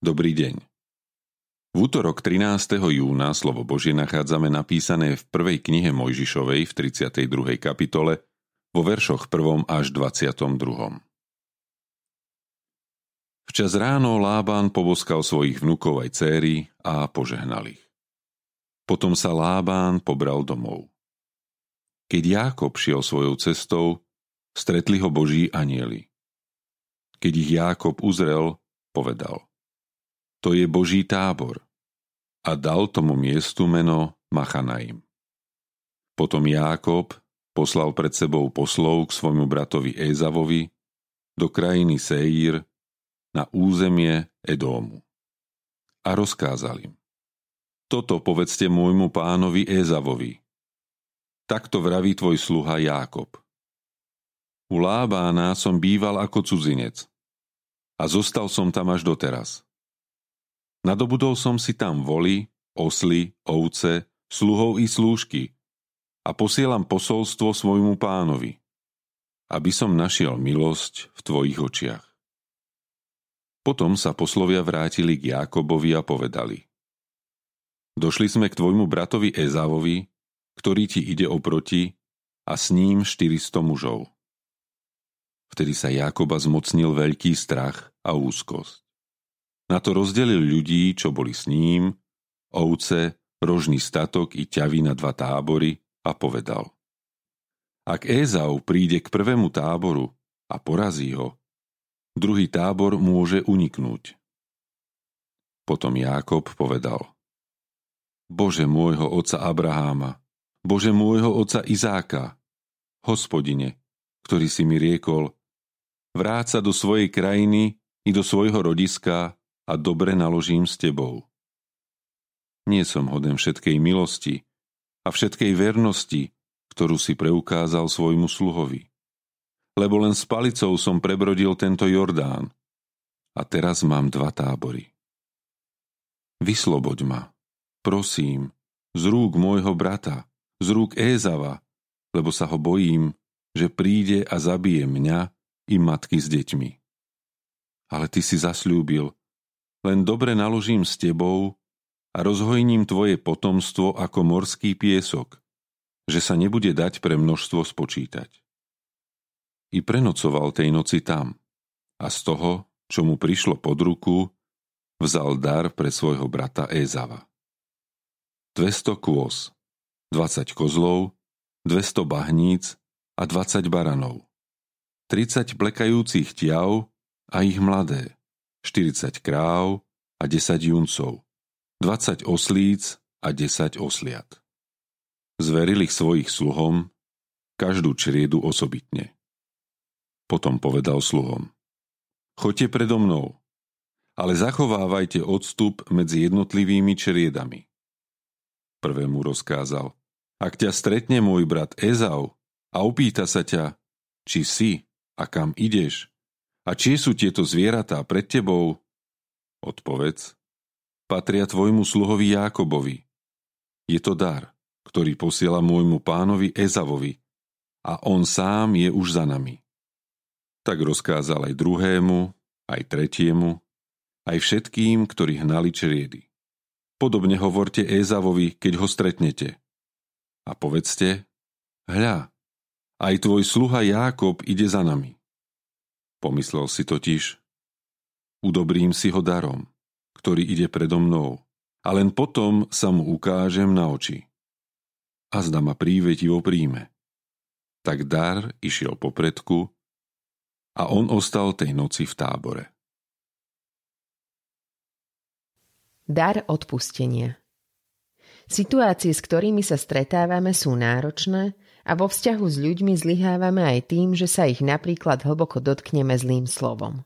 Dobrý deň. V útorok 13. júna slovo Božie nachádzame napísané v prvej knihe Mojžišovej v 32. kapitole vo veršoch 1. až 22. Včas ráno Lában poboskal svojich vnukov aj céry a požehnal ich. Potom sa Lábán pobral domov. Keď Jákob šiel svojou cestou, stretli ho Boží anieli. Keď ich Jákob uzrel, povedal – to je Boží tábor. A dal tomu miestu meno Machanaim. Potom Jákob poslal pred sebou poslov k svojmu bratovi Ézavovi do krajiny Seír na územie Edómu. A rozkázal im. Toto povedzte môjmu pánovi Ézavovi. Takto vraví tvoj sluha Jákob. U Lábána som býval ako cudzinec a zostal som tam až doteraz. Nadobudol som si tam voly, osly, ovce, sluhov i slúžky a posielam posolstvo svojmu pánovi, aby som našiel milosť v tvojich očiach. Potom sa poslovia vrátili k Jákobovi a povedali Došli sme k tvojmu bratovi Ezávovi, ktorý ti ide oproti a s ním 400 mužov. Vtedy sa Jákoba zmocnil veľký strach a úzkosť. Na to rozdelil ľudí, čo boli s ním, ovce, rožný statok i ťavy na dva tábory a povedal. Ak Ézau príde k prvému táboru a porazí ho, druhý tábor môže uniknúť. Potom Jákob povedal. Bože môjho oca Abraháma, Bože môjho oca Izáka, hospodine, ktorý si mi riekol, vráť sa do svojej krajiny i do svojho rodiska a dobre naložím s tebou. Nie som hoden všetkej milosti a všetkej vernosti, ktorú si preukázal svojmu sluhovi. Lebo len s palicou som prebrodil tento Jordán a teraz mám dva tábory. Vysloboď ma, prosím, z rúk môjho brata, z rúk Ézava, lebo sa ho bojím, že príde a zabije mňa i matky s deťmi. Ale ty si zasľúbil, len dobre naložím s tebou a rozhojním tvoje potomstvo ako morský piesok, že sa nebude dať pre množstvo spočítať. I prenocoval tej noci tam a z toho, čo mu prišlo pod ruku, vzal dar pre svojho brata Ézava. 200 kôz, 20 kozlov, 200 bahníc a 20 baranov, 30 plekajúcich tiav a ich mladé, 40 kráv a 10 juncov, 20 oslíc a 10 osliat. Zveril ich svojich sluhom, každú čriedu osobitne. Potom povedal sluhom, choďte predo mnou, ale zachovávajte odstup medzi jednotlivými čriedami. Prvému rozkázal, ak ťa stretne môj brat Ezau a opýta sa ťa, či si a kam ideš, a či sú tieto zvieratá pred tebou? Odpovedz. Patria tvojmu sluhovi Jákobovi. Je to dar, ktorý posiela môjmu pánovi Ezavovi a on sám je už za nami. Tak rozkázal aj druhému, aj tretiemu, aj všetkým, ktorí hnali čriedy. Podobne hovorte Ezavovi, keď ho stretnete. A povedzte, hľa, aj tvoj sluha Jákob ide za nami. Pomyslel si totiž, udobrím si ho darom, ktorý ide predo mnou, a len potom sa mu ukážem na oči. A zda ma prívetivo príjme. Tak dar išiel popredku a on ostal tej noci v tábore. Dar odpustenia Situácie, s ktorými sa stretávame, sú náročné a vo vzťahu s ľuďmi zlyhávame aj tým, že sa ich napríklad hlboko dotkneme zlým slovom.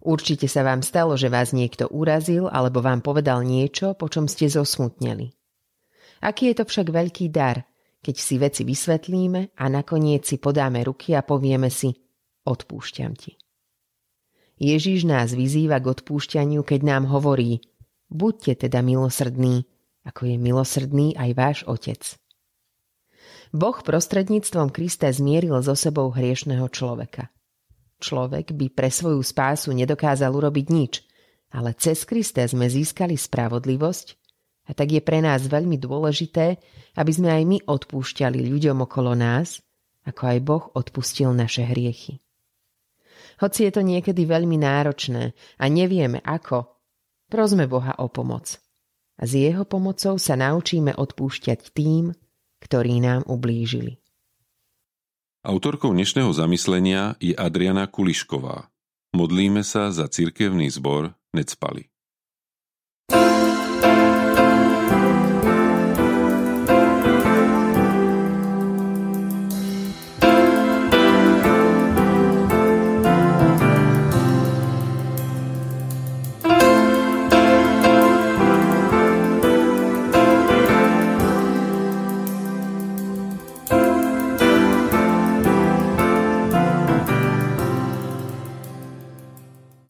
Určite sa vám stalo, že vás niekto urazil alebo vám povedal niečo, po čom ste zosmutneli. Aký je to však veľký dar, keď si veci vysvetlíme a nakoniec si podáme ruky a povieme si odpúšťam ti. Ježíš nás vyzýva k odpúšťaniu, keď nám hovorí buďte teda milosrdní, ako je milosrdný aj váš Otec. Boh prostredníctvom Krista zmieril so sebou hriešného človeka. Človek by pre svoju spásu nedokázal urobiť nič, ale cez Krista sme získali spravodlivosť a tak je pre nás veľmi dôležité, aby sme aj my odpúšťali ľuďom okolo nás, ako aj Boh odpustil naše hriechy. Hoci je to niekedy veľmi náročné a nevieme ako, prosme Boha o pomoc. A s jeho pomocou sa naučíme odpúšťať tým, ktorí nám ublížili. Autorkou dnešného zamyslenia je Adriana Kulišková. Modlíme sa za cirkevný zbor Necpali.